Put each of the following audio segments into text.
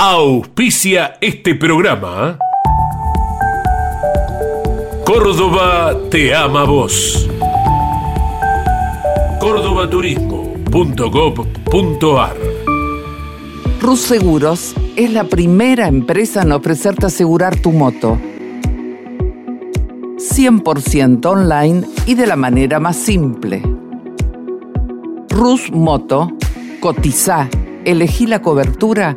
auspicia este programa. Córdoba te ama vos. cordobaturismo.gov.ar Rus Seguros es la primera empresa en ofrecerte asegurar tu moto. 100% online y de la manera más simple. Rus Moto, cotiza, elegí la cobertura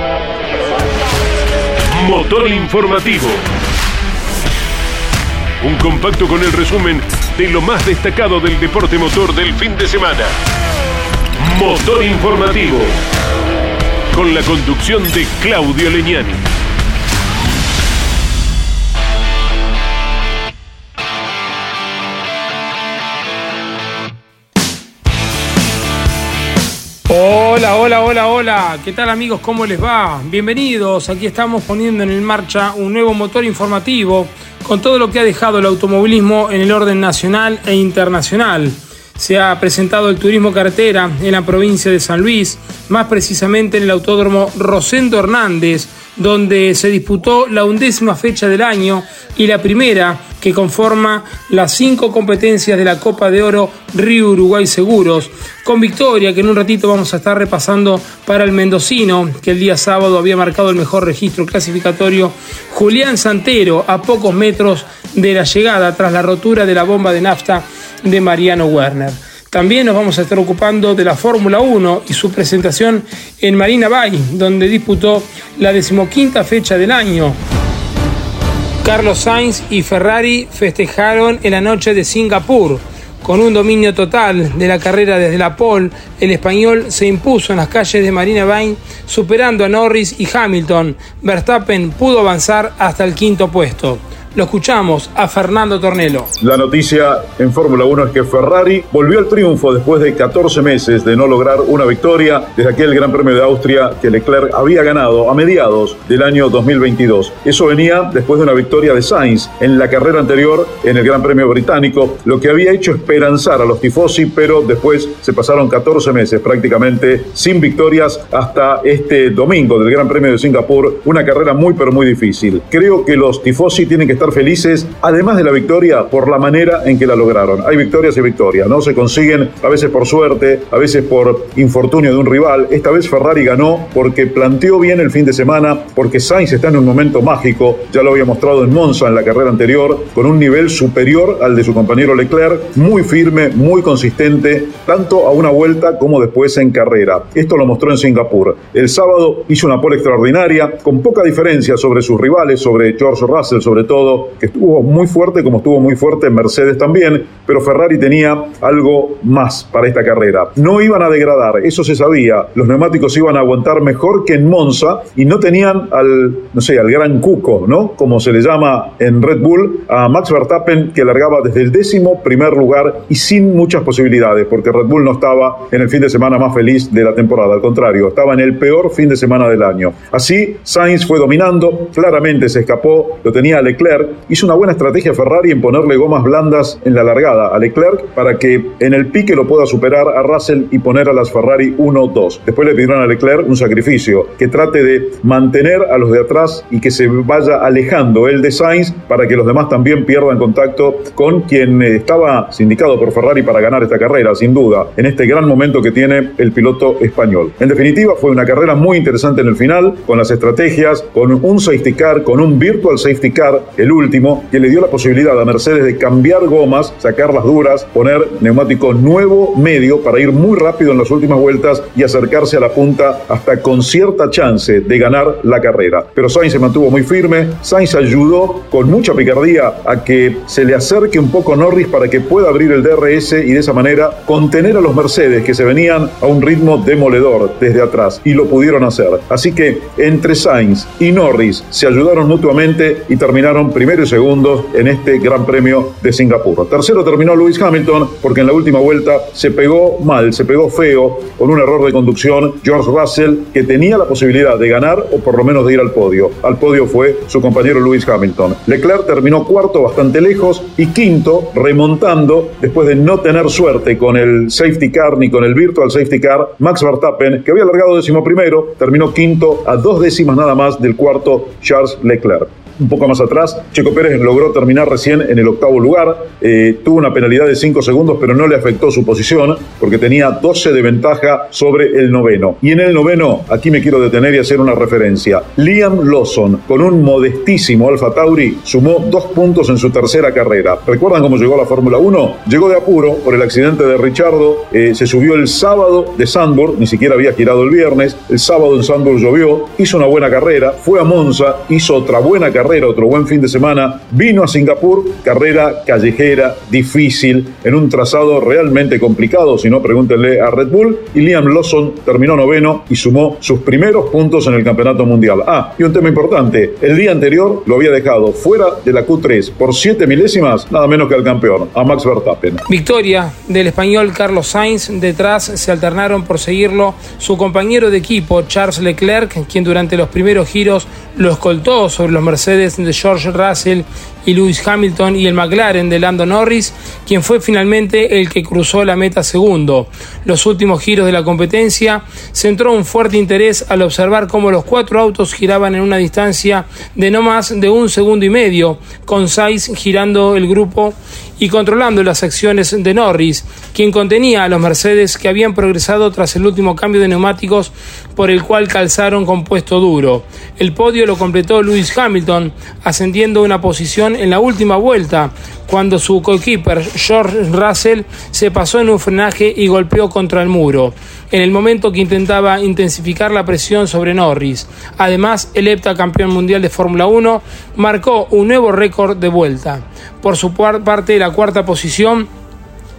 Motor Informativo. Un compacto con el resumen de lo más destacado del deporte motor del fin de semana. Motor Informativo. Con la conducción de Claudio Leñani. Hola, hola, hola, hola. ¿Qué tal amigos? ¿Cómo les va? Bienvenidos. Aquí estamos poniendo en marcha un nuevo motor informativo con todo lo que ha dejado el automovilismo en el orden nacional e internacional. Se ha presentado el turismo carretera en la provincia de San Luis, más precisamente en el autódromo Rosendo Hernández, donde se disputó la undécima fecha del año y la primera que conforma las cinco competencias de la Copa de Oro Río Uruguay Seguros, con victoria que en un ratito vamos a estar repasando para el mendocino, que el día sábado había marcado el mejor registro clasificatorio, Julián Santero, a pocos metros de la llegada tras la rotura de la bomba de nafta de Mariano Werner. También nos vamos a estar ocupando de la Fórmula 1 y su presentación en Marina Bay, donde disputó la decimoquinta fecha del año. Carlos Sainz y Ferrari festejaron en la noche de Singapur. Con un dominio total de la carrera desde la pole, el español se impuso en las calles de Marina Bay, superando a Norris y Hamilton. Verstappen pudo avanzar hasta el quinto puesto. Lo escuchamos a Fernando Tornelo. La noticia en Fórmula 1 es que Ferrari volvió al triunfo después de 14 meses de no lograr una victoria desde aquel Gran Premio de Austria que Leclerc había ganado a mediados del año 2022. Eso venía después de una victoria de Sainz en la carrera anterior en el Gran Premio británico, lo que había hecho esperanzar a los tifosi, pero después se pasaron 14 meses prácticamente sin victorias hasta este domingo del Gran Premio de Singapur, una carrera muy pero muy difícil. Creo que los tifosi tienen que estar felices, además de la victoria, por la manera en que la lograron. Hay victorias y victorias, ¿no? Se consiguen a veces por suerte, a veces por infortunio de un rival. Esta vez Ferrari ganó porque planteó bien el fin de semana, porque Sainz está en un momento mágico, ya lo había mostrado en Monza en la carrera anterior, con un nivel superior al de su compañero Leclerc, muy firme, muy consistente, tanto a una vuelta como después en carrera. Esto lo mostró en Singapur. El sábado hizo una pole extraordinaria, con poca diferencia sobre sus rivales, sobre George Russell sobre todo, que estuvo muy fuerte, como estuvo muy fuerte Mercedes también, pero Ferrari tenía algo más para esta carrera. No iban a degradar, eso se sabía. Los neumáticos iban a aguantar mejor que en Monza y no tenían al, no sé, al gran cuco, ¿no? Como se le llama en Red Bull, a Max Verstappen, que largaba desde el décimo primer lugar y sin muchas posibilidades, porque Red Bull no estaba en el fin de semana más feliz de la temporada, al contrario, estaba en el peor fin de semana del año. Así, Sainz fue dominando, claramente se escapó, lo tenía Leclerc hizo una buena estrategia Ferrari en ponerle gomas blandas en la largada a Leclerc para que en el pique lo pueda superar a Russell y poner a las Ferrari 1-2. Después le pidieron a Leclerc un sacrificio, que trate de mantener a los de atrás y que se vaya alejando el de Sainz para que los demás también pierdan contacto con quien eh, estaba sindicado por Ferrari para ganar esta carrera, sin duda, en este gran momento que tiene el piloto español. En definitiva, fue una carrera muy interesante en el final, con las estrategias, con un safety car, con un virtual safety car, el último, que le dio la posibilidad a Mercedes de cambiar gomas, sacar las duras, poner neumático nuevo medio para ir muy rápido en las últimas vueltas y acercarse a la punta hasta con cierta chance de ganar la carrera. Pero Sainz se mantuvo muy firme, Sainz ayudó con mucha picardía a que se le acerque un poco Norris para que pueda abrir el DRS y de esa manera contener a los Mercedes que se venían a un ritmo demoledor desde atrás y lo pudieron hacer. Así que entre Sainz y Norris se ayudaron mutuamente y terminaron primero y segundo en este Gran Premio de Singapur. Tercero terminó Lewis Hamilton porque en la última vuelta se pegó mal, se pegó feo con un error de conducción George Russell que tenía la posibilidad de ganar o por lo menos de ir al podio. Al podio fue su compañero Lewis Hamilton. Leclerc terminó cuarto bastante lejos y quinto remontando después de no tener suerte con el safety car ni con el virtual safety car. Max Verstappen, que había alargado décimo primero, terminó quinto a dos décimas nada más del cuarto Charles Leclerc un poco más atrás. Checo Pérez logró terminar recién en el octavo lugar. Eh, tuvo una penalidad de 5 segundos, pero no le afectó su posición porque tenía 12 de ventaja sobre el noveno. Y en el noveno, aquí me quiero detener y hacer una referencia. Liam Lawson, con un modestísimo Alfa Tauri, sumó dos puntos en su tercera carrera. ¿Recuerdan cómo llegó a la Fórmula 1? Llegó de apuro por el accidente de Richardo. Eh, se subió el sábado de Sandburg, ni siquiera había girado el viernes. El sábado en Sandburg llovió, hizo una buena carrera, fue a Monza, hizo otra buena carrera otro buen fin de semana, vino a Singapur, carrera callejera, difícil, en un trazado realmente complicado, si no pregúntenle a Red Bull, y Liam Lawson terminó noveno y sumó sus primeros puntos en el Campeonato Mundial. Ah, y un tema importante, el día anterior lo había dejado fuera de la Q3 por siete milésimas, nada menos que al campeón, a Max Verstappen. Victoria del español Carlos Sainz, detrás se alternaron por seguirlo su compañero de equipo Charles Leclerc, quien durante los primeros giros lo escoltó sobre los Mercedes de George Russell y Lewis Hamilton y el McLaren de Lando Norris, quien fue finalmente el que cruzó la meta segundo. Los últimos giros de la competencia centró un fuerte interés al observar cómo los cuatro autos giraban en una distancia de no más de un segundo y medio, con Sainz girando el grupo y controlando las acciones de Norris, quien contenía a los Mercedes que habían progresado tras el último cambio de neumáticos por el cual calzaron compuesto duro. El podio lo completó Lewis Hamilton, ascendiendo una posición en la última vuelta, cuando su coequiper George Russell se pasó en un frenaje y golpeó contra el muro, en el momento que intentaba intensificar la presión sobre Norris. Además, el heptacampeón mundial de Fórmula 1 marcó un nuevo récord de vuelta. Por su parte, la cuarta posición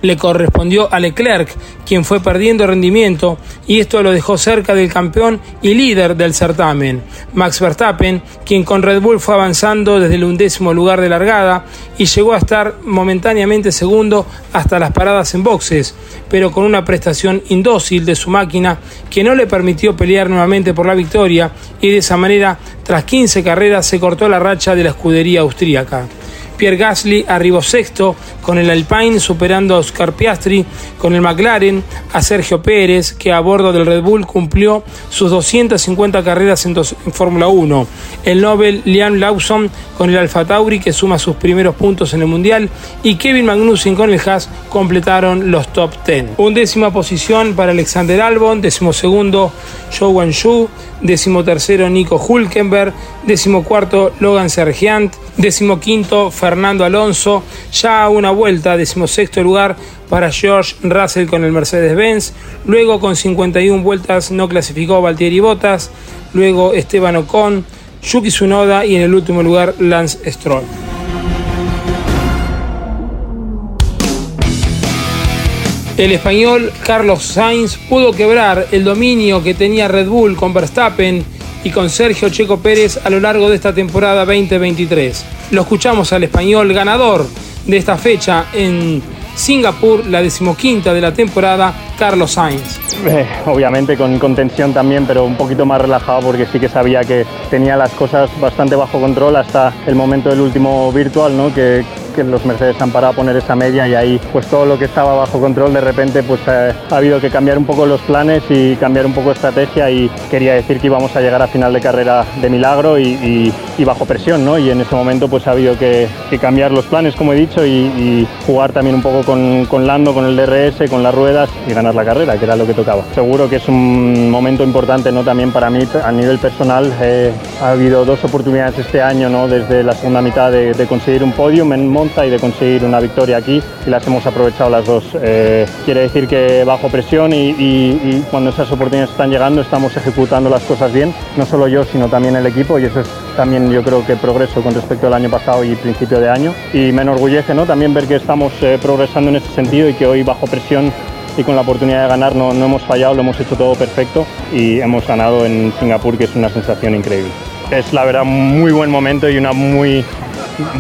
le correspondió a Leclerc, quien fue perdiendo rendimiento y esto lo dejó cerca del campeón y líder del certamen. Max Verstappen, quien con Red Bull fue avanzando desde el undécimo lugar de largada y llegó a estar momentáneamente segundo hasta las paradas en boxes, pero con una prestación indócil de su máquina que no le permitió pelear nuevamente por la victoria y de esa manera, tras 15 carreras, se cortó la racha de la escudería austríaca. Pierre Gasly arribó sexto con el Alpine superando a Oscar Piastri, con el McLaren a Sergio Pérez que a bordo del Red Bull cumplió sus 250 carreras en, Fórmula 1, el Nobel Liam Lawson con el Alfa Tauri que suma sus primeros puntos en el Mundial y Kevin Magnussen con el Haas completaron los top 10. Undécima posición para Alexander Albon, decimosegundo Zhou Guanyu, decimotercero Nico Hulkenberg, decimocuarto Logan Sergiant, decimoquinto Fernando Alonso, ya a una vuelta, decimosexto lugar para George Russell con el Mercedes-Benz, luego con 51 vueltas no clasificó Valtieri Bottas, luego Esteban Ocon, Yuki Tsunoda y en el último lugar Lance Stroll. El español Carlos Sainz pudo quebrar el dominio que tenía Red Bull con Verstappen y con Sergio Checo Pérez a lo largo de esta temporada 2023. Lo escuchamos al español ganador de esta fecha en Singapur, la decimoquinta de la temporada, Carlos Sainz. Eh, obviamente con, contención también, pero un poquito más relajado porque sí que sabía que tenía las cosas bastante bajo control hasta el momento del último virtual, ¿no? que que los Mercedes han parado a poner esa media y ahí pues todo lo que estaba bajo control de repente pues ha habido que cambiar un poco los planes y cambiar un poco estrategia y quería decir que íbamos a llegar a final de carrera de milagro y, bajo presión, ¿no? Y en ese momento pues ha habido que, cambiar los planes, como he dicho, y, jugar también un poco con, Lando, con el DRS, con las ruedas y ganar la carrera, que era lo que tocaba. Seguro que es un momento importante, ¿no? También para mí a nivel personal eh, ha habido dos oportunidades este año, ¿no? Desde la segunda mitad de, conseguir un podium Y de conseguir una victoria aquí y las hemos aprovechado las dos. Eh, quiere decir que bajo presión y, y cuando esas oportunidades están llegando estamos ejecutando las cosas bien, no solo yo, sino también el equipo y eso es también yo creo que progreso con respecto al año pasado y principio de año y me enorgullece ¿no? también ver que estamos eh, progresando en ese sentido y que hoy bajo presión y con la oportunidad de ganar no, no hemos fallado, lo hemos hecho todo perfecto y hemos ganado en Singapur que es una sensación increíble. Es la verdad muy buen momento y una muy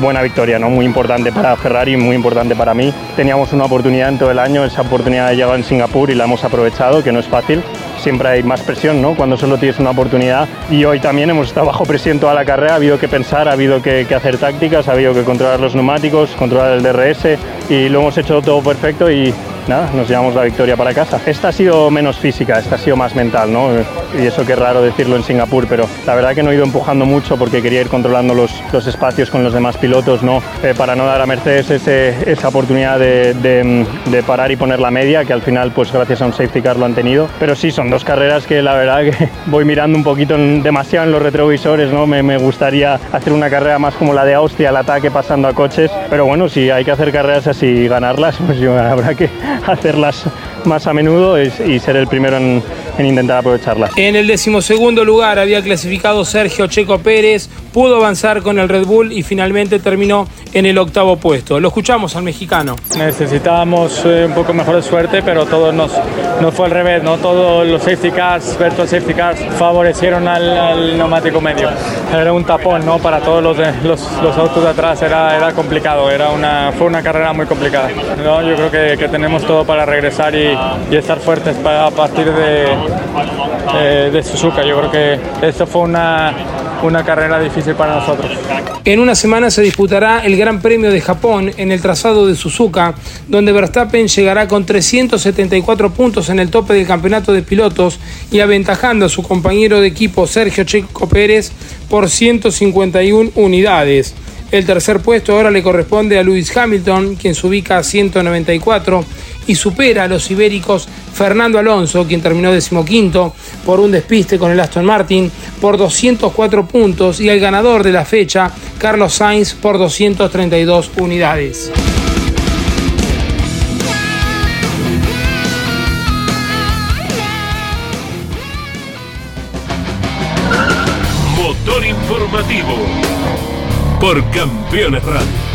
buena victoria, ¿no? muy importante para Ferrari, muy importante para mí. Teníamos una oportunidad en todo el año, esa oportunidad de llegar en Singapur y la hemos aprovechado, que no es fácil siempre hay más presión ¿no? cuando solo tienes una oportunidad. Y hoy también hemos estado bajo presión toda la carrera, ha habido que pensar, ha habido que, hacer tácticas, ha habido que controlar los neumáticos, controlar el DRS y lo hemos hecho todo perfecto y nada, nos llevamos la victoria para casa. Esta ha sido menos física, esta ha sido más mental, ¿no? Y eso que es raro decirlo en Singapur, pero la verdad que no he ido empujando mucho porque quería ir controlando los, los espacios con los demás pilotos, ¿no? Eh, para no dar a Mercedes esa oportunidad de, de, parar y poner la media, que al final, pues gracias a un safety car lo han tenido. Pero sí, son dos carreras que la verdad que voy mirando un poquito demasiado en los retrovisores, ¿no? Me, me gustaría hacer una carrera más como la de Austria, el ataque pasando a coches, pero bueno, si hay que hacer carreras así y ganarlas, pues yo, habrá que hacerlas más a menudo y, ser el primero en, en, intentar aprovecharlas. En el decimosegundo lugar había clasificado Sergio Checo Pérez, pudo avanzar con el Red Bull y finalmente terminó en el octavo puesto. Lo escuchamos al mexicano. Necesitábamos eh, un poco mejor de suerte, pero todo nos, nos fue al revés, ¿no? Todos los safety cars, virtual safety cars, favorecieron al, neumático medio. Era un tapón, ¿no? Para todos los, los, los, autos de atrás era, era complicado, era una, fue una carrera muy complicada. ¿no? Yo creo que, que tenemos todo para regresar y, y estar fuertes para, a partir de, eh, de Suzuka. Yo creo que esto fue una una carrera difícil para nosotros. En una semana se disputará el Gran Premio de Japón en el trazado de Suzuka, donde Verstappen llegará con 374 puntos en el tope del campeonato de pilotos y aventajando a su compañero de equipo Sergio Checo Pérez por 151 unidades. El tercer puesto ahora le corresponde a Lewis Hamilton, quien se ubica a 194 y supera a los ibéricos Fernando Alonso, quien terminó decimoquinto por un despiste con el Aston Martin por 204 puntos y el ganador de la fecha, Carlos Sainz, por 232 unidades. Motor informativo por Campeones Radio.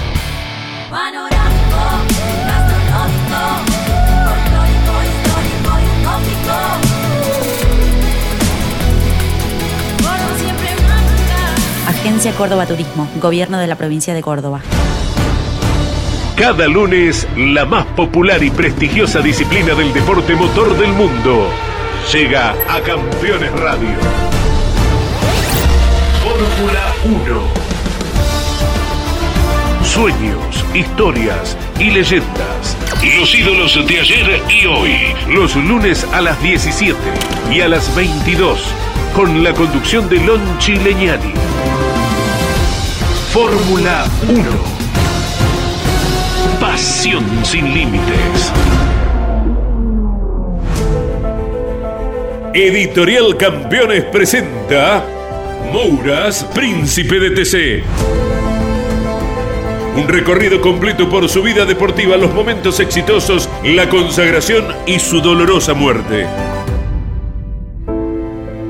Córdoba Turismo, Gobierno de la Provincia de Córdoba. Cada lunes, la más popular y prestigiosa disciplina del deporte motor del mundo llega a Campeones Radio. Fórmula 1 sueños, historias y leyendas. Los ídolos de ayer y hoy. Los lunes a las 17 y a las 22 con la conducción de Lon Leñani. Fórmula 1. Pasión sin límites. Editorial Campeones presenta Mouras, Príncipe de TC. Un recorrido completo por su vida deportiva, los momentos exitosos, la consagración y su dolorosa muerte.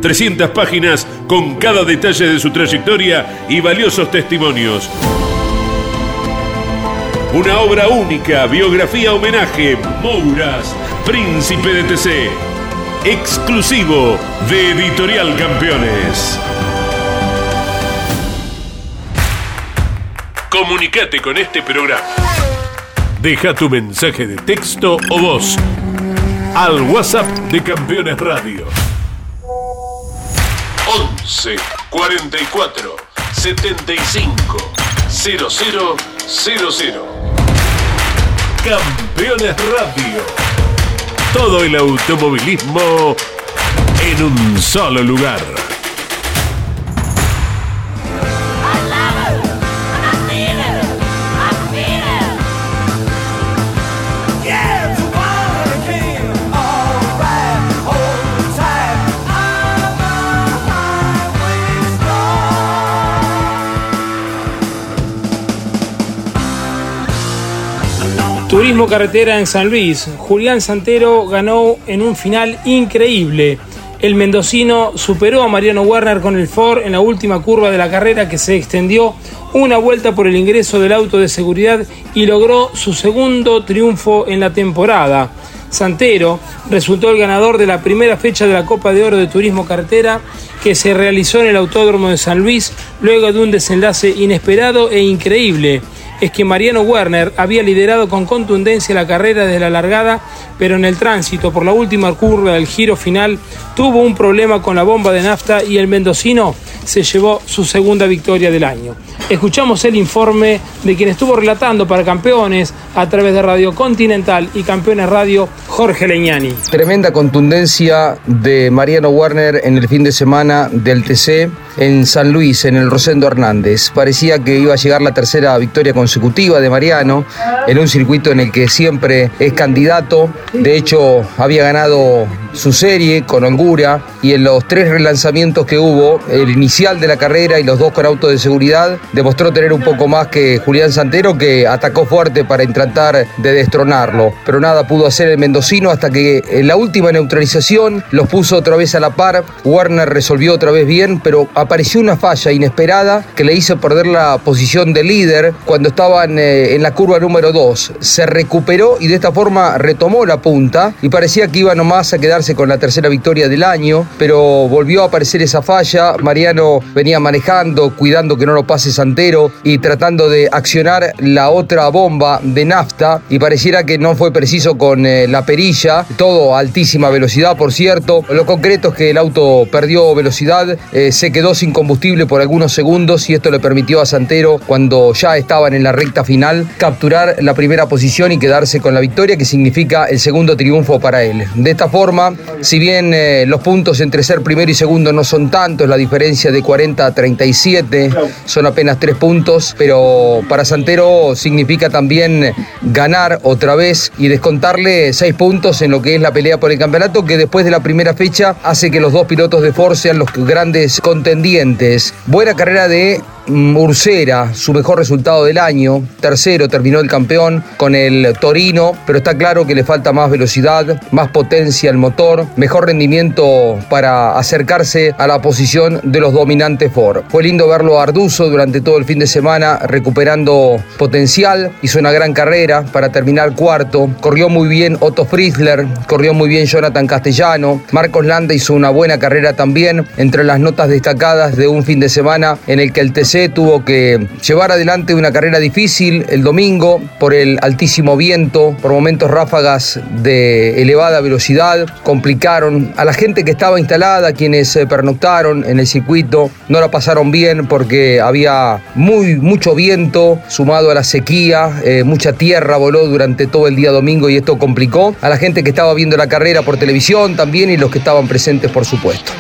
300 páginas con cada detalle de su trayectoria y valiosos testimonios. Una obra única, biografía homenaje, Mouras, Príncipe de TC. Exclusivo de Editorial Campeones. Comunicate con este programa. Deja tu mensaje de texto o voz al WhatsApp de Campeones Radio. 11 44 75 00 00. Campeones Radio. Todo el automovilismo en un solo lugar. Turismo Carretera en San Luis. Julián Santero ganó en un final increíble. El mendocino superó a Mariano Werner con el Ford en la última curva de la carrera que se extendió una vuelta por el ingreso del auto de seguridad y logró su segundo triunfo en la temporada. Santero resultó el ganador de la primera fecha de la Copa de Oro de Turismo Carretera que se realizó en el Autódromo de San Luis luego de un desenlace inesperado e increíble es que Mariano Werner había liderado con contundencia la carrera desde la largada, pero en el tránsito por la última curva del giro final tuvo un problema con la bomba de nafta y el mendocino se llevó su segunda victoria del año. Escuchamos el informe de quien estuvo relatando para Campeones a través de Radio Continental y Campeones Radio, Jorge Leñani. Tremenda contundencia de Mariano Werner en el fin de semana del TC en San Luis, en el Rosendo Hernández. Parecía que iba a llegar la tercera victoria consecutiva de Mariano en un circuito en el que siempre es candidato. De hecho, había ganado su serie con holgura y en los tres relanzamientos que hubo, el inicial de la carrera y los dos con auto de seguridad, demostró tener un poco más que Julián Santero que atacó fuerte para tratar de destronarlo. Pero nada pudo hacer el mendocino hasta que en la última neutralización los puso otra vez a la par. Warner resolvió otra vez bien, pero apareció una falla inesperada que le hizo perder la posición de líder cuando estaban eh, en la curva número 2. Se recuperó y de esta forma retomó la punta y parecía que iba nomás a quedarse con la tercera victoria del año, pero volvió a aparecer esa falla. Mariano venía manejando, cuidando que no lo pase Santero y tratando de accionar la otra bomba de nafta y pareciera que no fue preciso con eh, la perilla, todo a altísima velocidad por cierto. Lo concreto es que el auto perdió velocidad, eh, se quedó sin combustible por algunos segundos y esto le permitió a Santero cuando ya estaban en la recta final capturar la primera posición y quedarse con la victoria que significa el segundo triunfo para él. De esta forma si bien eh, los puntos entre ser primero y segundo no son tantos, la diferencia de 40 a 37 son apenas tres puntos, pero para Santero significa también ganar otra vez y descontarle seis puntos en lo que es la pelea por el campeonato, que después de la primera fecha hace que los dos pilotos de Ford sean los grandes contendientes. Buena carrera de Ursera, su mejor resultado del año. Tercero terminó el campeón con el Torino, pero está claro que le falta más velocidad, más potencia al motor, mejor rendimiento para acercarse a la posición de los dominantes Ford. Fue lindo verlo a Arduzo durante todo el fin de semana recuperando potencial, hizo una gran carrera para terminar cuarto, corrió muy bien Otto Friesler, corrió muy bien Jonathan Castellano, Marcos Landa hizo una buena carrera también entre las notas destacadas de un fin de semana en el que el TC tuvo que llevar adelante una carrera difícil el domingo por el altísimo viento, por momentos ráfagas de elevada velocidad, complicaron a la gente que estaba instalada, quienes se pernoctaron en el circuito, no la pasaron bien porque había muy mucho viento sumado a la sequía, eh, mucha tierra voló durante todo el día domingo y esto complicó a la gente que estaba viendo la carrera por televisión también y los que estaban presentes por supuesto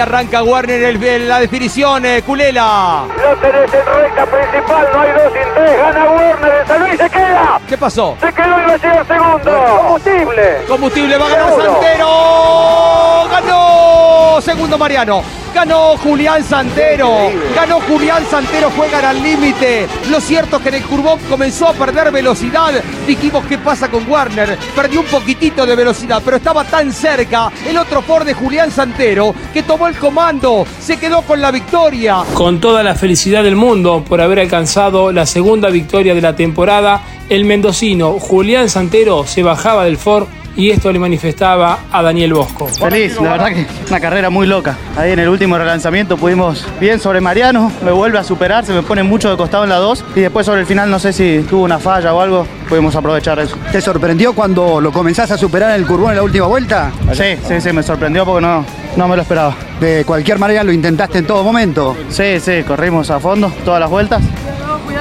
arranca Warner en la definición, eh, Culela. Lo tenés en recta principal, no hay dos sin tres, gana Warner, el San Luis se queda. ¿Qué pasó? Se quedó y va a llegar segundo. Combustible. Combustible, va a ganar Santero. Ganó. Segundo Mariano. Ganó Julián Santero. Ganó Julián Santero, juegan al límite. Lo cierto es que en el curbón comenzó a perder velocidad. Dijimos qué pasa con Warner. Perdió un poquitito de velocidad, pero estaba tan cerca el otro Ford de Julián Santero que tomó el comando. Se quedó con la victoria. Con toda la felicidad del mundo por haber alcanzado la segunda victoria de la temporada, el mendocino Julián Santero se bajaba del Ford y esto le manifestaba a Daniel Bosco. Feliz, la verdad que una carrera muy loca. Ahí en el último relanzamiento pudimos bien sobre Mariano, me vuelve a superar, se me pone mucho de costado en la 2 y después sobre el final no sé si tuvo una falla o algo, pudimos aprovechar eso. ¿Te sorprendió cuando lo comenzaste a superar en el curbón en la última vuelta? Sí, sí, sí, me sorprendió porque no, no me lo esperaba. De cualquier manera lo intentaste en todo momento. Sí, sí, corrimos a fondo todas las vueltas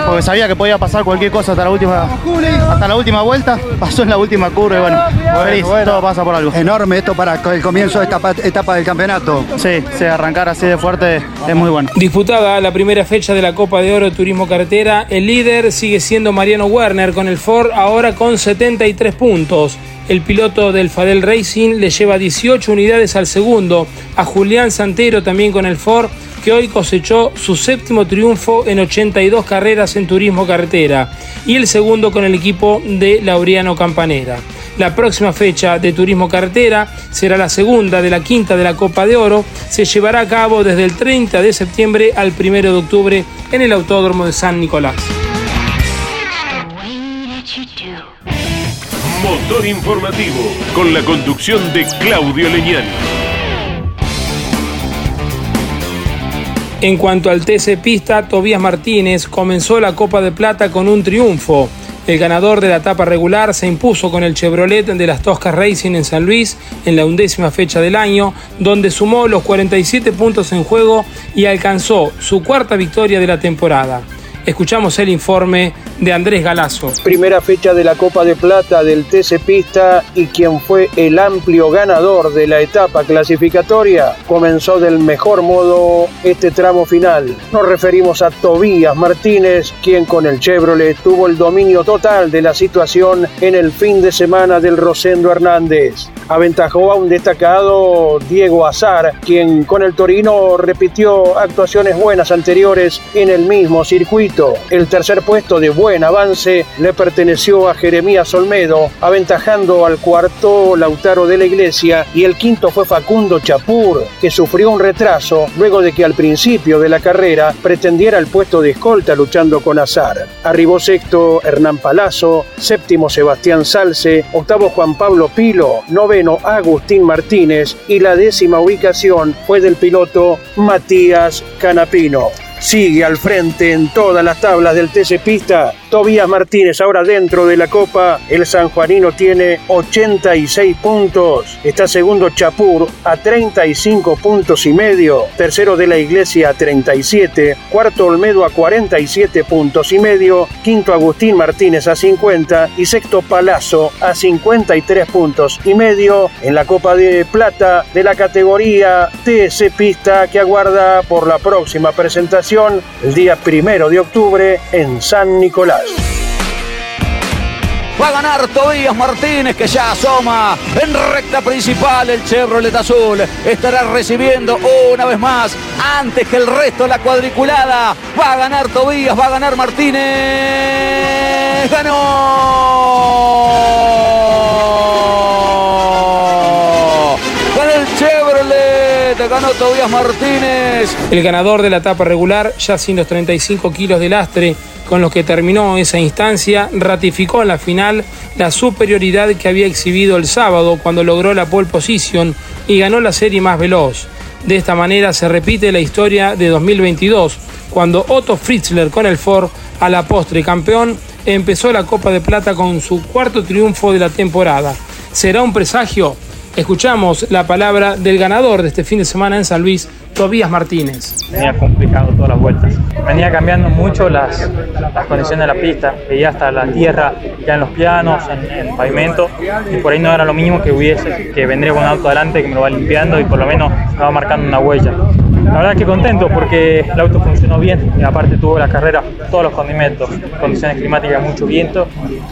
porque sabía que podía pasar cualquier cosa hasta la última, hasta la última vuelta. Pasó en la última curva y bueno, feliz, todo pasa por algo. Enorme esto para el comienzo de esta etapa del campeonato. Sí, sí, arrancar así de fuerte es muy bueno. Disputada la primera fecha de la Copa de Oro Turismo Carretera, el líder sigue siendo Mariano Werner con el Ford ahora con 73 puntos. El piloto del Fadel Racing le lleva 18 unidades al segundo, a Julián Santero también con el Ford que hoy cosechó su séptimo triunfo en 82 carreras en turismo carretera y el segundo con el equipo de Laureano Campanera. La próxima fecha de Turismo Carretera será la segunda de la quinta de la Copa de Oro. Se llevará a cabo desde el 30 de septiembre al 1 de octubre en el Autódromo de San Nicolás. Motor informativo con la conducción de Claudio Leñani. En cuanto al TC Pista, Tobías Martínez comenzó la Copa de Plata con un triunfo. El ganador de la etapa regular se impuso con el Chevrolet de las Toscas Racing en San Luis en la undécima fecha del año, donde sumó los 47 puntos en juego y alcanzó su cuarta victoria de la temporada. Escuchamos el informe de Andrés Galazo. Primera fecha de la Copa de Plata del TC Pista y quien fue el amplio ganador de la etapa clasificatoria comenzó del mejor modo este tramo final. Nos referimos a Tobías Martínez, quien con el Chevrolet tuvo el dominio total de la situación en el fin de semana del Rosendo Hernández. Aventajó a un destacado Diego Azar, quien con el Torino repitió actuaciones buenas anteriores en el mismo circuito. El tercer puesto de buen avance le perteneció a Jeremías Olmedo, aventajando al cuarto Lautaro de la Iglesia y el quinto fue Facundo Chapur, que sufrió un retraso luego de que al principio de la carrera pretendiera el puesto de escolta luchando con Azar. Arribó sexto Hernán Palazzo, séptimo Sebastián Salce, octavo Juan Pablo Pilo, noveno Agustín Martínez y la décima ubicación fue del piloto Matías Canapino. Sigue al frente en todas las tablas del TC Pista. Tobías Martínez ahora dentro de la Copa. El sanjuanino tiene 86 puntos. Está segundo Chapur a 35 puntos y medio. Tercero de la Iglesia a 37. Cuarto Olmedo a 47 puntos y medio. Quinto Agustín Martínez a 50. Y sexto Palazzo a 53 puntos y medio. En la Copa de Plata de la categoría TC Pista que aguarda por la próxima presentación el día primero de octubre en San Nicolás. Va a ganar Tobías Martínez que ya asoma en recta principal el Chevrolet Azul. Estará recibiendo una vez más antes que el resto la cuadriculada. Va a ganar Tobías, va a ganar Martínez. ¡Ganó! Ganó Tobías Martínez. El ganador de la etapa regular, ya sin los 35 kilos de lastre con los que terminó esa instancia, ratificó en la final la superioridad que había exhibido el sábado cuando logró la pole position y ganó la serie más veloz. De esta manera se repite la historia de 2022, cuando Otto Fritzler con el Ford, a la postre campeón, empezó la Copa de Plata con su cuarto triunfo de la temporada. ¿Será un presagio? Escuchamos la palabra del ganador de este fin de semana en San Luis, Tobías Martínez. Venía complicado todas las vueltas. Venía cambiando mucho las, las condiciones de la pista. Veía hasta la tierra ya en los pianos, en, el pavimento, y por ahí no era lo mismo que hubiese, que vendría con un auto adelante que me lo va limpiando y por lo menos me va marcando una huella. La verdad que contento porque el auto funcionó bien y aparte tuvo la carrera todos los condimentos, condiciones climáticas, mucho viento,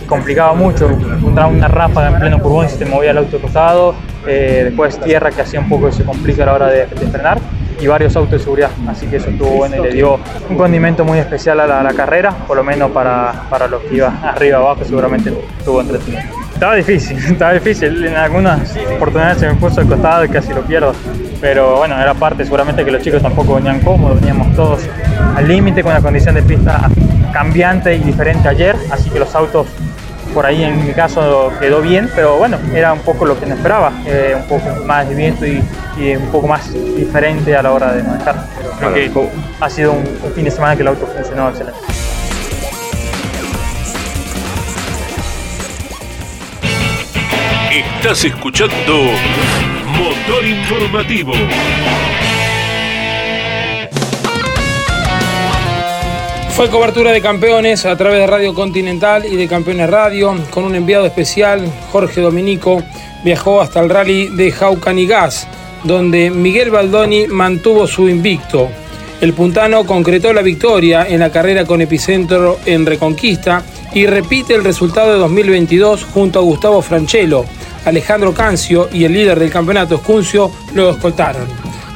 complicaba mucho, encontraba una ráfaga en pleno curvón si te movía el auto cruzado, eh, después tierra que hacía un poco que se complica a la hora de, de frenar y varios autos de seguridad, así que eso estuvo bueno y le dio un condimento muy especial a la, carrera, por lo menos para, para los que iban arriba abajo seguramente estuvo entretenido. Estaba difícil, estaba difícil, en algunas oportunidades se me puso al costado y casi lo pierdo, pero bueno, era parte seguramente que los chicos tampoco venían cómodos, veníamos todos al límite con la condición de pista cambiante y diferente ayer, así que los autos por ahí en mi caso quedó bien, pero bueno, era un poco lo que me esperaba, eh, un poco más de viento y, un poco más diferente a la hora de manejar. Creo que ha sido un, un fin de semana que el auto funcionó excelente. Estás escuchando Motor Informativo. Fue cobertura de campeones a través de Radio Continental y de Campeones Radio con un enviado especial, Jorge Dominico, viajó hasta el rally de Gas, donde Miguel Baldoni mantuvo su invicto. El puntano concretó la victoria en la carrera con epicentro en Reconquista y repite el resultado de 2022 junto a Gustavo Franchelo. Alejandro Cancio y el líder del campeonato Escuncio lo escoltaron.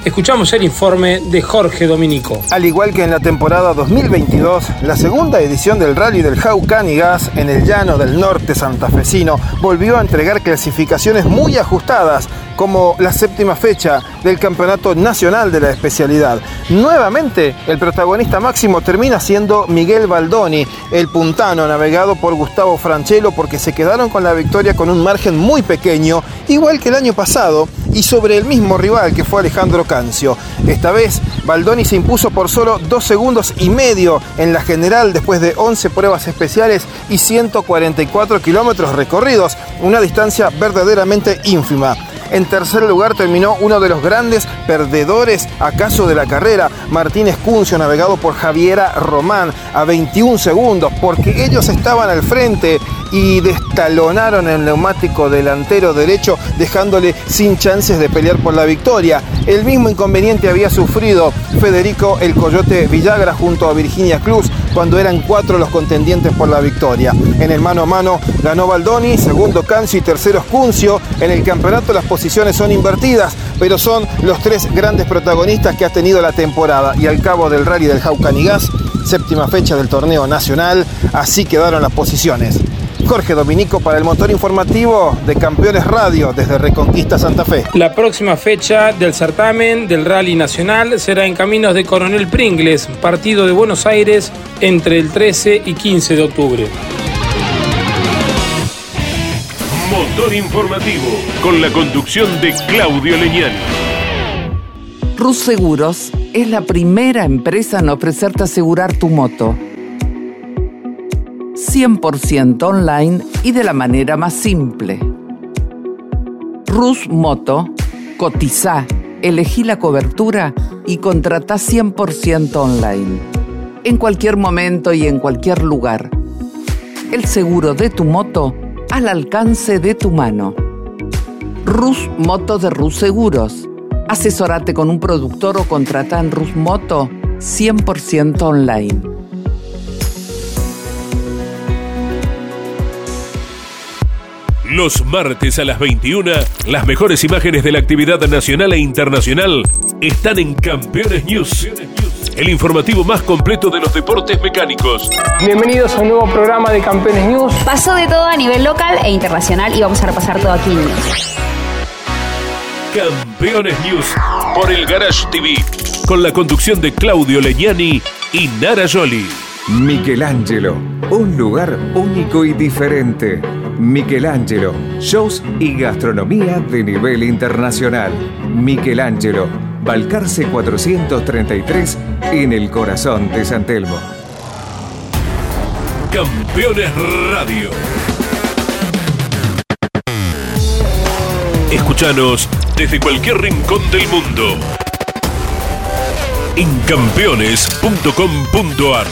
Escuchamos el informe de Jorge Dominico. Al igual que en la temporada 2022, la segunda edición del Rally del Jaucán y Gas en el llano del norte santafesino volvió a entregar clasificaciones muy ajustadas, como la séptima fecha del Campeonato Nacional de la especialidad. Nuevamente, el protagonista máximo termina siendo Miguel Baldoni, el puntano navegado por Gustavo Franchelo, porque se quedaron con la victoria con un margen muy pequeño, igual que el año pasado, y sobre el mismo rival que fue Alejandro Cancio. Esta vez, Baldoni se impuso por solo dos segundos y medio en la general después de 11 pruebas especiales y 144 kilómetros recorridos, una distancia verdaderamente ínfima. En tercer lugar terminó uno de los grandes perdedores acaso de la carrera, Martínez Cuncio, navegado por Javiera Román, a 21 segundos, porque ellos estaban al frente y destalonaron el neumático delantero derecho, dejándole sin chances de pelear por la victoria. El mismo inconveniente había sufrido Federico el Coyote Villagra junto a Virginia Cruz cuando eran cuatro los contendientes por la victoria. En el mano a mano ganó Baldoni, segundo Cancio y tercero Cuncio. En el campeonato las posiciones son invertidas, pero son los tres grandes protagonistas que ha tenido la temporada. Y al cabo del rally del Jaucanigas, séptima fecha del torneo nacional, así quedaron las posiciones. Jorge Dominico para el motor informativo de Campeones Radio desde Reconquista Santa Fe. La próxima fecha del certamen del Rally Nacional será en Caminos de Coronel Pringles, partido de Buenos Aires entre el 13 y 15 de octubre. Informativo con la conducción de Claudio Leñán. Rus Seguros es la primera empresa en ofrecerte asegurar tu moto 100% online y de la manera más simple. Rus Moto, cotiza, elegí la cobertura y contrata 100% online. En cualquier momento y en cualquier lugar. El seguro de tu moto al alcance de tu mano. Rus Moto de Rus Seguros. Asesorate con un productor o contrata en Rus Moto 100% online. Los martes a las 21, las mejores imágenes de la actividad nacional e internacional están en Campeones News. El informativo más completo de los deportes mecánicos. Bienvenidos a un nuevo programa de Campeones News. Pasó de todo a nivel local e internacional y vamos a repasar todo aquí en News. Campeones News por el Garage TV, con la conducción de Claudio Legnani y Nara Joli. Michelangelo, un lugar único y diferente Michelangelo, shows y gastronomía de nivel internacional. Michelangelo, Balcarce 433 en el corazón de San Telmo. Campeones Radio. Escúchanos desde cualquier rincón del mundo en campeones.com.ar.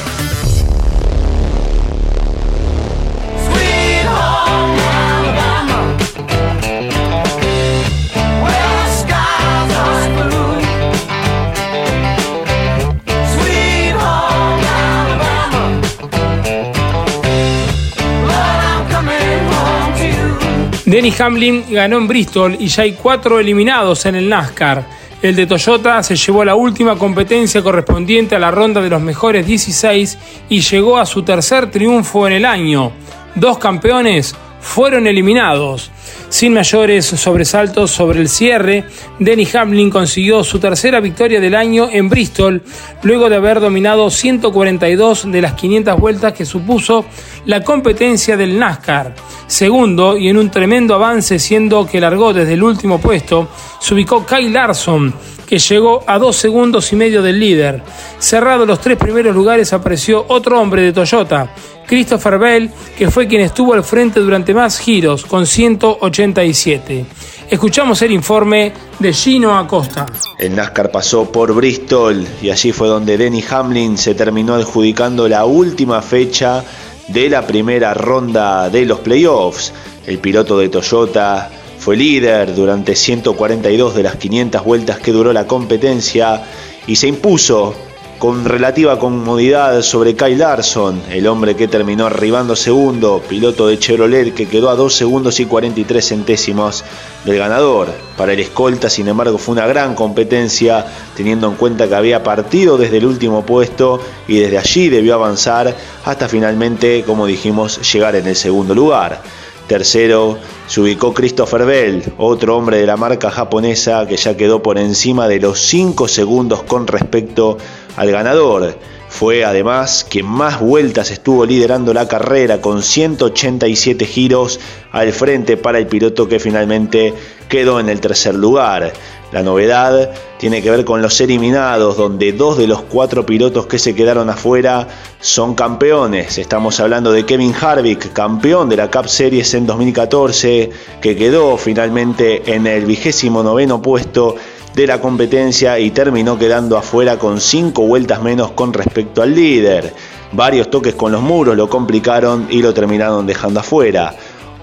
Denny Hamlin ganó en Bristol y ya hay cuatro eliminados en el NASCAR. El de Toyota se llevó la última competencia correspondiente a la ronda de los mejores 16 y llegó a su tercer triunfo en el año. Dos campeones fueron eliminados. Sin mayores sobresaltos sobre el cierre, Denny Hamlin consiguió su tercera victoria del año en Bristol, luego de haber dominado 142 de las 500 vueltas que supuso la competencia del NASCAR. Segundo, y en un tremendo avance siendo que largó desde el último puesto, se ubicó Kyle Larson, que llegó a dos segundos y medio del líder. Cerrado los tres primeros lugares apareció otro hombre de Toyota, Christopher Bell, que fue quien estuvo al frente durante más giros, con 187. Escuchamos el informe de Gino Acosta. El NASCAR pasó por Bristol y allí fue donde Denny Hamlin se terminó adjudicando la última fecha de la primera ronda de los playoffs. El piloto de Toyota fue líder durante 142 de las 500 vueltas que duró la competencia y se impuso con relativa comodidad sobre Kyle Larson, el hombre que terminó arribando segundo, piloto de Chevrolet que quedó a 2 segundos y 43 centésimos del ganador. Para el escolta, sin embargo, fue una gran competencia, teniendo en cuenta que había partido desde el último puesto y desde allí debió avanzar hasta finalmente, como dijimos, llegar en el segundo lugar. Tercero se ubicó Christopher Bell, otro hombre de la marca japonesa que ya quedó por encima de los 5 segundos con respecto al ganador. Fue además quien más vueltas estuvo liderando la carrera con 187 giros al frente para el piloto que finalmente quedó en el tercer lugar. La novedad tiene que ver con los eliminados, donde dos de los cuatro pilotos que se quedaron afuera son campeones. Estamos hablando de Kevin Harvick, campeón de la Cup Series en 2014, que quedó finalmente en el vigésimo noveno puesto de la competencia y terminó quedando afuera con cinco vueltas menos con respecto al líder. Varios toques con los muros lo complicaron y lo terminaron dejando afuera.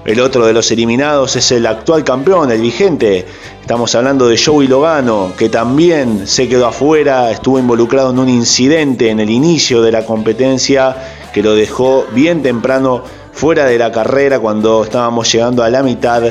El otro de los eliminados es el actual campeón, el vigente. Estamos hablando de Joey Logano, que también se quedó afuera, estuvo involucrado en un incidente en el inicio de la competencia que lo dejó bien temprano fuera de la carrera cuando estábamos llegando a la mitad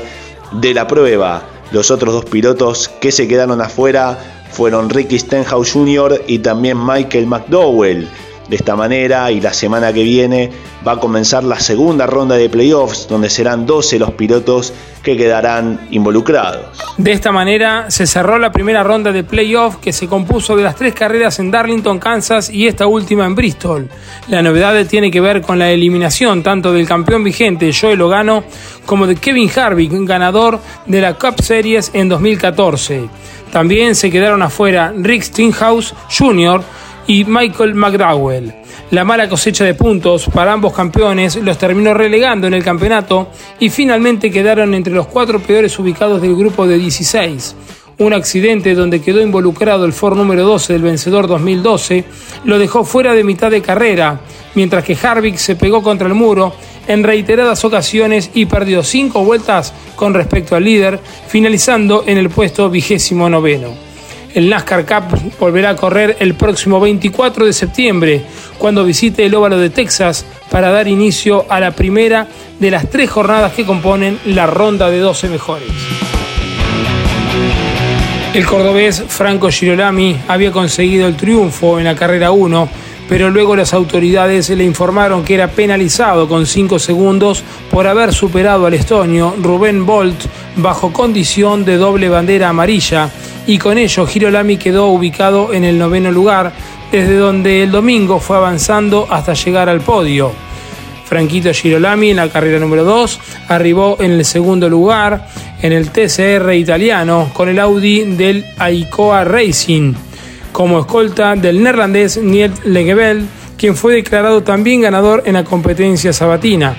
de la prueba. Los otros dos pilotos que se quedaron afuera fueron Ricky Stenhouse Jr. y también Michael McDowell. De esta manera y la semana que viene va a comenzar la segunda ronda de playoffs donde serán 12 los pilotos que quedarán involucrados. De esta manera se cerró la primera ronda de playoffs que se compuso de las tres carreras en Darlington, Kansas y esta última en Bristol. La novedad tiene que ver con la eliminación tanto del campeón vigente Joe Logano como de Kevin Harvick, ganador de la Cup Series en 2014. También se quedaron afuera Rick Stinghouse Jr., y Michael McDowell. La mala cosecha de puntos para ambos campeones los terminó relegando en el campeonato y finalmente quedaron entre los cuatro peores ubicados del grupo de 16. Un accidente donde quedó involucrado el Ford número 12 del vencedor 2012 lo dejó fuera de mitad de carrera, mientras que Harvick se pegó contra el muro en reiteradas ocasiones y perdió cinco vueltas con respecto al líder, finalizando en el puesto vigésimo noveno. El NASCAR Cup volverá a correr el próximo 24 de septiembre, cuando visite el óvalo de Texas para dar inicio a la primera de las tres jornadas que componen la ronda de 12 mejores. El cordobés Franco Girolami había conseguido el triunfo en la carrera 1, pero luego las autoridades le informaron que era penalizado con 5 segundos por haber superado al estonio Rubén Bolt bajo condición de doble bandera amarilla y con ello Girolami quedó ubicado en el noveno lugar, desde donde el domingo fue avanzando hasta llegar al podio. Franquito Girolami en la carrera número 2 arribó en el segundo lugar en el TCR italiano con el Audi del Aikoa Racing, como escolta del neerlandés Niel Legebel, quien fue declarado también ganador en la competencia sabatina.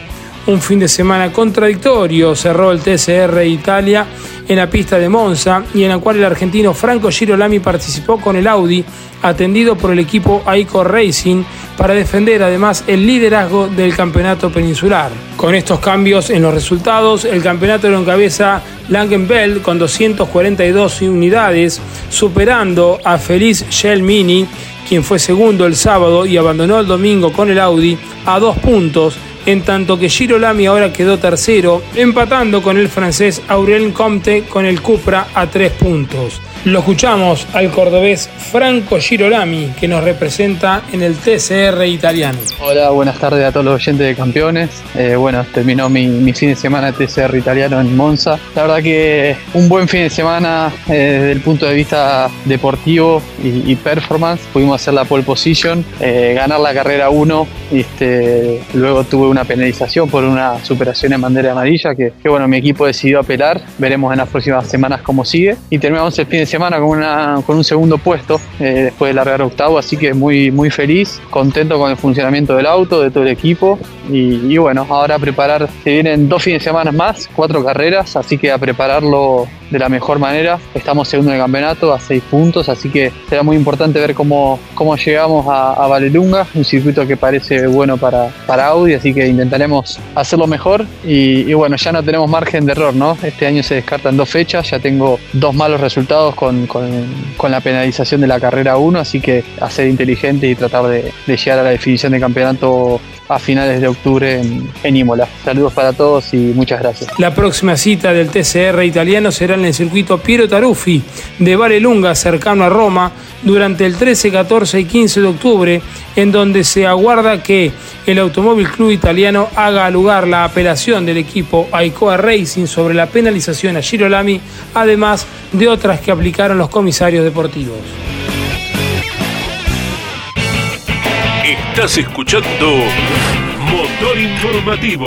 Un fin de semana contradictorio cerró el TCR Italia en la pista de Monza y en la cual el argentino Franco Girolami participó con el Audi, atendido por el equipo Aiko Racing, para defender además el liderazgo del campeonato peninsular. Con estos cambios en los resultados, el campeonato lo encabeza Langenbell con 242 unidades, superando a Feliz Mini, quien fue segundo el sábado y abandonó el domingo con el Audi a dos puntos en tanto que Girolami ahora quedó tercero, empatando con el francés Aurélien Comte con el Cupra a tres puntos. Lo escuchamos al cordobés Franco Girolami, que nos representa en el TCR italiano. Hola, buenas tardes a todos los oyentes de campeones. Eh, bueno, terminó mi, fin de semana de TCR italiano en Monza. La verdad que un buen fin de semana eh, desde el punto de vista deportivo y, y performance. Pudimos hacer la pole position, eh, ganar la carrera 1. Este, luego tuve una penalización por una superación en bandera amarilla que, que, bueno, mi equipo decidió apelar. Veremos en las próximas semanas cómo sigue. Y terminamos el fin de semana con, una, con un segundo puesto eh, después de largar octavo, así que muy, muy feliz, contento con el funcionamiento del auto, de todo el equipo y, y bueno, ahora a preparar, se vienen dos fines de semana más, cuatro carreras, así que a prepararlo de la mejor manera. Estamos segundo en el campeonato a seis puntos, así que será muy importante ver cómo, cómo llegamos a, a Valelunga, un circuito que parece bueno para, para Audi, así que intentaremos hacerlo mejor y, bueno, ya no tenemos margen de error, ¿no? Este año se descartan dos fechas, ya tengo dos malos resultados con, con, con la penalización de la carrera 1, así que a ser inteligente y tratar de, de llegar a la definición de campeonato a finales de octubre en, en, Imola. Saludos para todos y muchas gracias. La próxima cita del TCR italiano será en el circuito Piero Taruffi de Varelunga, cercano a Roma, durante el 13, 14 y 15 de octubre, en donde se aguarda que el Automóvil Club Italiano haga lugar la apelación del equipo Aicoa Racing sobre la penalización a Girolami, además de otras que aplicaron los comisarios deportivos. Estás escuchando Motor Informativo.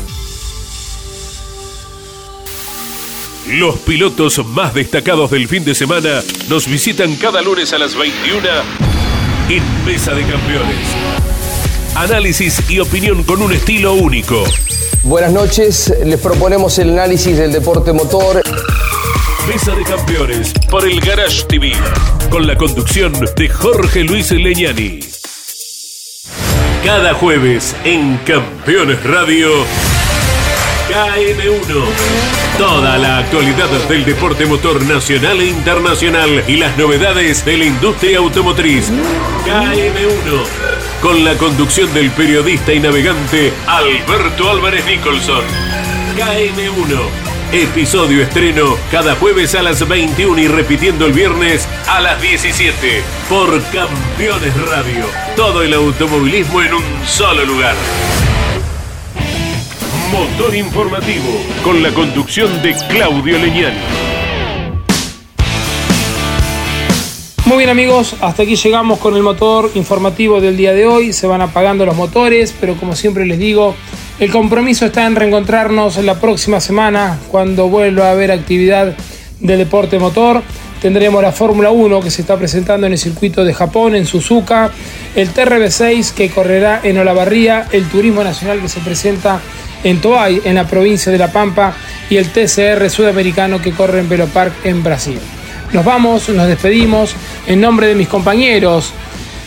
Los pilotos más destacados del fin de semana nos visitan cada lunes a las 21 en Mesa de Campeones. Análisis y opinión con un estilo único. Buenas noches, les proponemos el análisis del deporte motor. Mesa de Campeones por el Garage TV, con la conducción de Jorge Luis Leñani. Cada jueves en Campeones Radio, KM1. Toda la actualidad del deporte motor nacional e internacional y las novedades de la industria automotriz. KM1. Con la conducción del periodista y navegante Alberto Álvarez Nicholson. KM1 Episodio estreno cada jueves a las 21 y repitiendo el viernes a las 17 por Campeones Radio. Todo el automovilismo en un solo lugar. Motor informativo con la conducción de Claudio Leñani. Muy bien amigos, hasta aquí llegamos con el motor informativo del día de hoy. Se van apagando los motores, pero como siempre les digo, el compromiso está en reencontrarnos la próxima semana cuando vuelva a haber actividad de deporte motor. Tendremos la Fórmula 1 que se está presentando en el circuito de Japón, en Suzuka, el TRB6 que correrá en Olavarría, el Turismo Nacional que se presenta en Toay, en la provincia de La Pampa, y el TCR sudamericano que corre en Velo Park, en Brasil. Nos vamos, nos despedimos en nombre de mis compañeros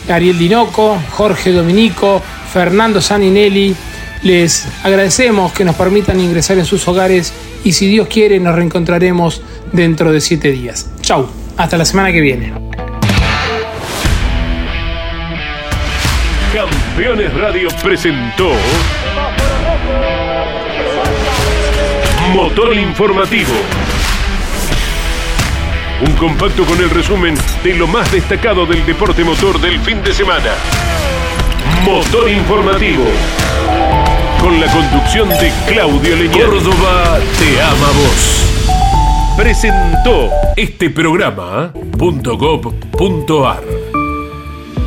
Ariel Dinoco, Jorge Dominico, Fernando Saninelli. Les agradecemos que nos permitan ingresar en sus hogares y si Dios quiere nos reencontraremos dentro de siete días. Chau, hasta la semana que viene. Campeones Radio presentó Motor Informativo. Un compacto con el resumen de lo más destacado del deporte motor del fin de semana. Motor Informativo. Con la conducción de Claudio Leñani. Córdoba te ama vos. Presentó este programa .gov.ar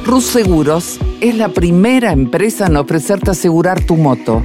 Rus Seguros es la primera empresa en ofrecerte asegurar tu moto.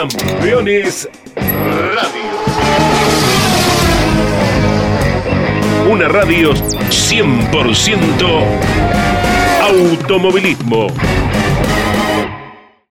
Campeones Radio. Una radio 100% automovilismo.